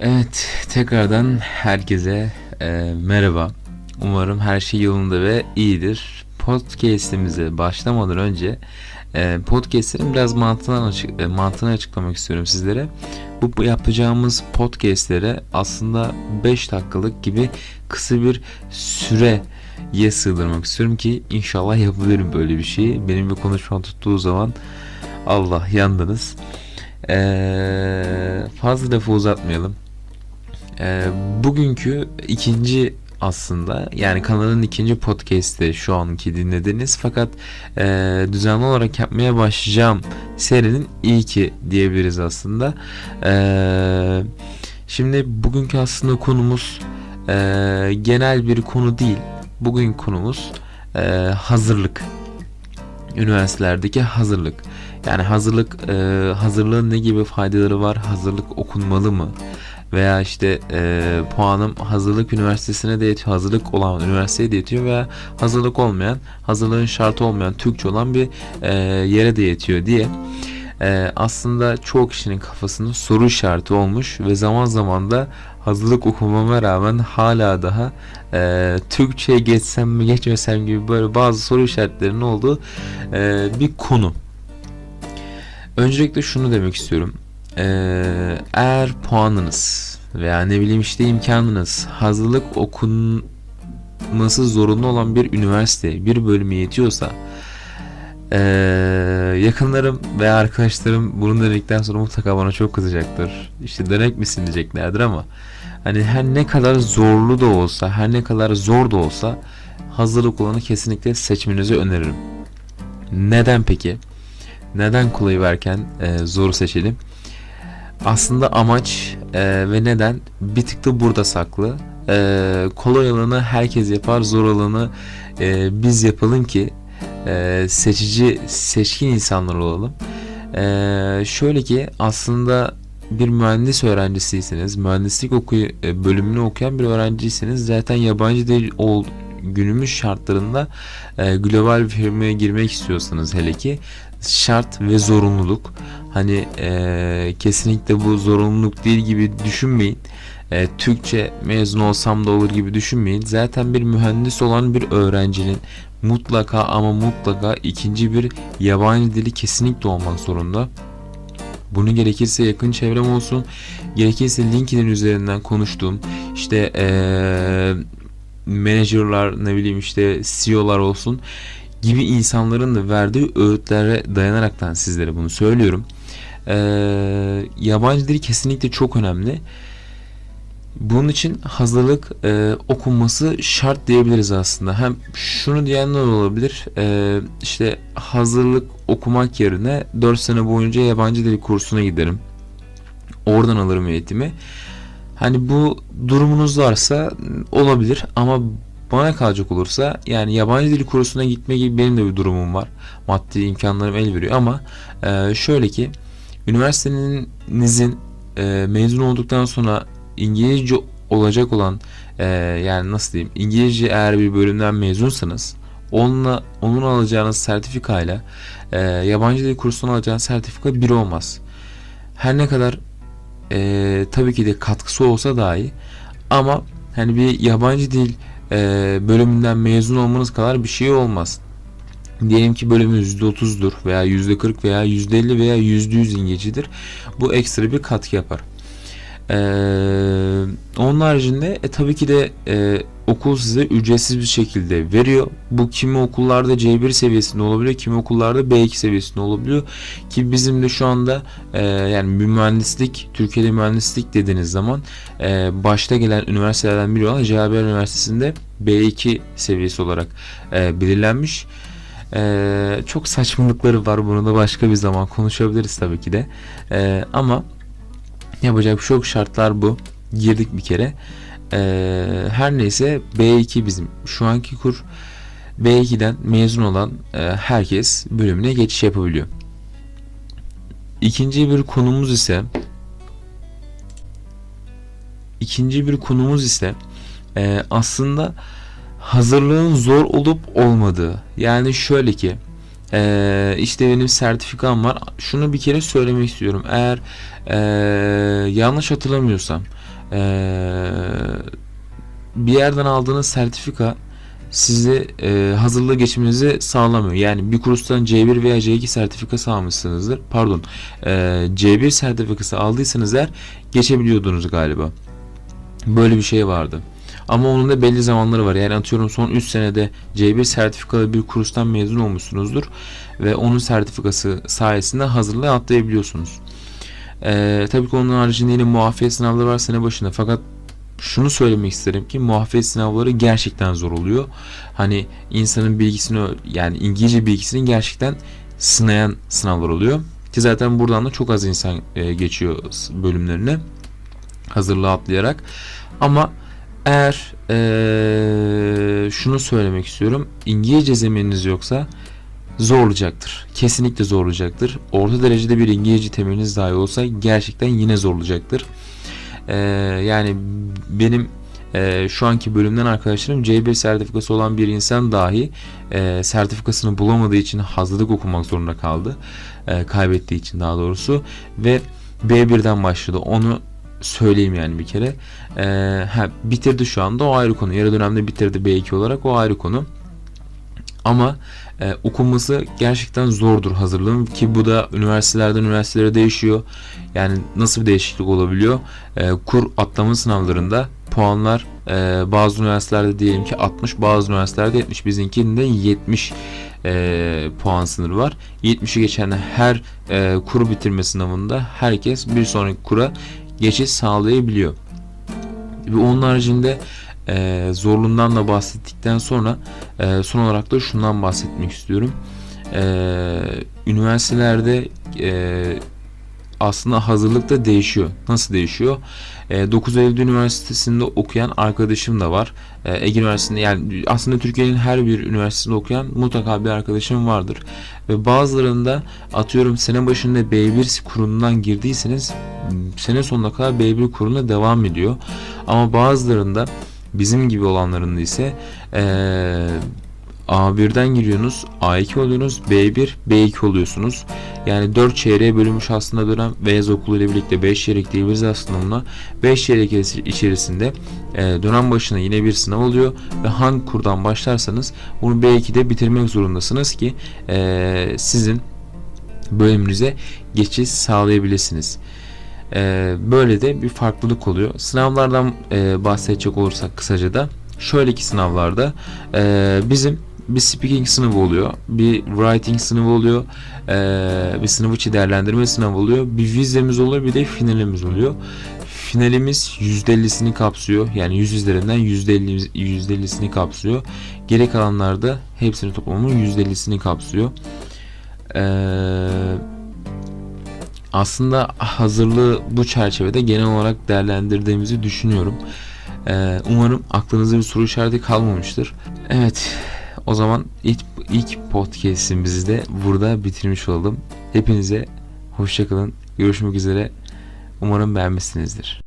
Evet, tekrardan herkese e, merhaba. Umarım her şey yolunda ve iyidir. Podcast'imize başlamadan önce e, podcast'lerin biraz mantığını, açık, e, mantığını açıklamak istiyorum sizlere. Bu, yapacağımız podcast'lere aslında 5 dakikalık gibi kısa bir süreye sığdırmak istiyorum ki inşallah yapabilirim böyle bir şeyi. Benim bir konuşmam tuttuğu zaman Allah yandınız. Ee, fazla lafı uzatmayalım. Ee, bugünkü ikinci aslında yani kanalın ikinci podcast'i şu anki dinlediniz fakat e, düzenli olarak yapmaya başlayacağım serinin ilki diyebiliriz aslında. Ee, şimdi bugünkü aslında konumuz e, genel bir konu değil. Bugün konumuz e, hazırlık. Üniversitelerdeki hazırlık. Yani hazırlık e, hazırlığın ne gibi faydaları var? Hazırlık okunmalı mı? Veya işte e, puanım hazırlık üniversitesine de yetiyor, hazırlık olan üniversiteye de yetiyor veya hazırlık olmayan, hazırlığın şartı olmayan, Türkçe olan bir e, yere de yetiyor diye e, aslında çoğu kişinin kafasında soru işareti olmuş ve zaman zaman da hazırlık okumama rağmen hala daha e, Türkçe'ye geçsem mi geçmesem gibi böyle bazı soru işaretlerinin olduğu e, bir konu. Öncelikle şunu demek istiyorum. Ee, eğer puanınız veya ne bileyim işte imkanınız hazırlık okunması zorunlu olan bir üniversite bir bölümü yetiyorsa ee, yakınlarım veya arkadaşlarım bunu dedikten sonra mutlaka bana çok kızacaktır. İşte dönek misin diyeceklerdir ama hani her ne kadar zorlu da olsa her ne kadar zor da olsa hazırlık olanı kesinlikle seçmenizi öneririm. Neden peki? Neden kolayı verken e, zoru seçelim? Aslında amaç e, ve neden bir tık da burada saklı. E, kolay alanı herkes yapar, zor alanı e, biz yapalım ki e, seçici, seçkin insanlar olalım. E, şöyle ki aslında bir mühendis öğrencisiyseniz, mühendislik okuyu, e, bölümünü okuyan bir öğrenciyseniz zaten yabancı dil ol, günümüz şartlarında e, global bir firmaya girmek istiyorsanız hele ki şart ve zorunluluk. Hani e, kesinlikle bu zorunluluk değil gibi düşünmeyin. E, Türkçe mezun olsam da olur gibi düşünmeyin. Zaten bir mühendis olan bir öğrencinin mutlaka ama mutlaka ikinci bir yabancı dili kesinlikle olmak zorunda. Bunu gerekirse yakın çevrem olsun, gerekirse LinkedIn üzerinden konuştuğum işte ee, menajerler ne bileyim işte CEO'lar olsun gibi insanların da verdiği öğütlere dayanaraktan sizlere bunu söylüyorum. Ee, yabancı dil kesinlikle çok önemli. Bunun için hazırlık e, okunması şart diyebiliriz aslında. Hem şunu diyenler olabilir. E, işte hazırlık okumak yerine 4 sene boyunca yabancı dil kursuna giderim. Oradan alırım eğitimi. Hani bu durumunuz varsa olabilir ama bana kalacak olursa yani yabancı dil kursuna gitme gibi benim de bir durumum var. Maddi imkanlarım el veriyor ama e, şöyle ki üniversitenizin e, mezun olduktan sonra İngilizce olacak olan e, yani nasıl diyeyim İngilizce eğer bir bölümden mezunsanız onunla onun alacağınız sertifikayla e, yabancı dil kursundan alacağınız sertifika bir olmaz. Her ne kadar e, tabii ki de katkısı olsa dahi ama hani bir yabancı dil e, bölümünden mezun olmanız kadar bir şey olmaz. Diyelim ki bölümünüz %30'dur veya %40 veya %50 veya %100 İngilizcedir. Bu ekstra bir katkı yapar. Ee, onun haricinde e, tabii ki de e, okul size ücretsiz bir şekilde veriyor. Bu kimi okullarda C1 seviyesinde olabiliyor, kimi okullarda B2 seviyesinde olabiliyor. Ki bizim de şu anda e, yani bir mühendislik, Türkiye'de mühendislik dediğiniz zaman e, başta gelen üniversitelerden biri olan CHB Üniversitesi'nde B2 seviyesi olarak e, belirlenmiş. E, çok saçmalıkları var. Bunu da başka bir zaman konuşabiliriz tabii ki de. E, ama Yapacak bir şey yok. Şartlar bu. Girdik bir kere. Ee, her neyse B2 bizim şu anki kur. B2'den mezun olan e, herkes bölümüne geçiş yapabiliyor. İkinci bir konumuz ise ikinci bir konumuz ise e, aslında hazırlığın zor olup olmadığı. Yani şöyle ki ee, işte benim sertifikam var. Şunu bir kere söylemek istiyorum. Eğer ee, yanlış hatırlamıyorsam Ee, bir yerden aldığınız sertifika sizi e, hazırlığı geçmenizi sağlamıyor. Yani bir kurstan C1 veya C2 sertifikası almışsınızdır. Pardon. e, C1 sertifikası aldıysanız eğer geçebiliyordunuz galiba. Böyle bir şey vardı. Ama onun da belli zamanları var. Yani atıyorum son 3 senede C1 sertifikalı bir kurstan mezun olmuşsunuzdur ve onun sertifikası sayesinde hazırlığı atlayabiliyorsunuz. Ee, tabii ki onun haricinde yine muafiyet sınavları var sene başında. Fakat şunu söylemek isterim ki muafiyet sınavları gerçekten zor oluyor. Hani insanın bilgisini yani İngilizce bilgisini gerçekten sınayan sınavlar oluyor. Ki zaten buradan da çok az insan e, geçiyor bölümlerine hazırlığı atlayarak. Ama eğer e, şunu söylemek istiyorum. İngilizce zemininiz yoksa zorlayacaktır. Kesinlikle zorlayacaktır. Orta derecede bir İngilizce temeliniz dahi olsa gerçekten yine zorlayacaktır. Ee, yani benim e, şu anki bölümden arkadaşlarım C1 sertifikası olan bir insan dahi e, sertifikasını bulamadığı için hazırlık okumak zorunda kaldı. E, kaybettiği için daha doğrusu ve B1'den başladı. Onu söyleyeyim yani bir kere. E, ha, bitirdi şu anda o ayrı konu. Yarı dönemde bitirdi B2 olarak o ayrı konu. Ama e, okunması gerçekten zordur hazırlığın ki bu da üniversitelerden üniversitelere değişiyor. Yani nasıl bir değişiklik olabiliyor? E, kur atlama sınavlarında puanlar e, bazı üniversitelerde diyelim ki 60 bazı üniversitelerde 70 bizimkinde 70 e, puan sınırı var. 70'i geçen her e, kuru bitirme sınavında herkes bir sonraki kura geçiş sağlayabiliyor. Ve onun haricinde e, zorluğundan da bahsettikten sonra e, son olarak da şundan bahsetmek istiyorum. E, üniversitelerde e, aslında hazırlık da değişiyor. Nasıl değişiyor? E, 9 Eylül Üniversitesi'nde okuyan arkadaşım da var. E, Ege Üniversitesi'nde yani aslında Türkiye'nin her bir üniversitesinde okuyan mutlaka bir arkadaşım vardır. Ve bazılarında atıyorum sene başında B1 kurundan girdiyseniz sene sonuna kadar B1 kuruna devam ediyor. Ama bazılarında bizim gibi olanlarında ise eee A1'den giriyorsunuz, A2 oluyorsunuz, B1, B2 oluyorsunuz. Yani 4 çeyreğe bölünmüş aslında dönem ve yaz okulu ile birlikte 5 çeyrek diyebiliriz aslında buna. 5 çeyrek içerisinde e, dönem başına yine bir sınav oluyor ve hangi kurdan başlarsanız bunu B2'de bitirmek zorundasınız ki e, sizin bölümünüze geçiş sağlayabilirsiniz. E, böyle de bir farklılık oluyor. Sınavlardan bahsedecek olursak kısaca da şöyle ki sınavlarda bizim bir speaking sınavı oluyor, bir writing sınavı oluyor, bir sınıf içi değerlendirme sınavı oluyor, bir vizemiz oluyor, bir de finalimiz oluyor. Finalimiz %50'sini kapsıyor. Yani 100 üzerinden %50 %50'sini kapsıyor. Geri kalanlarda hepsini toplamının %50'sini kapsıyor. Eee aslında hazırlığı bu çerçevede genel olarak değerlendirdiğimizi düşünüyorum. Ee, umarım aklınızda bir soru işareti kalmamıştır. Evet, o zaman ilk, ilk podcast'imizi de burada bitirmiş olalım. Hepinize hoşçakalın. Görüşmek üzere. Umarım beğenmişsinizdir.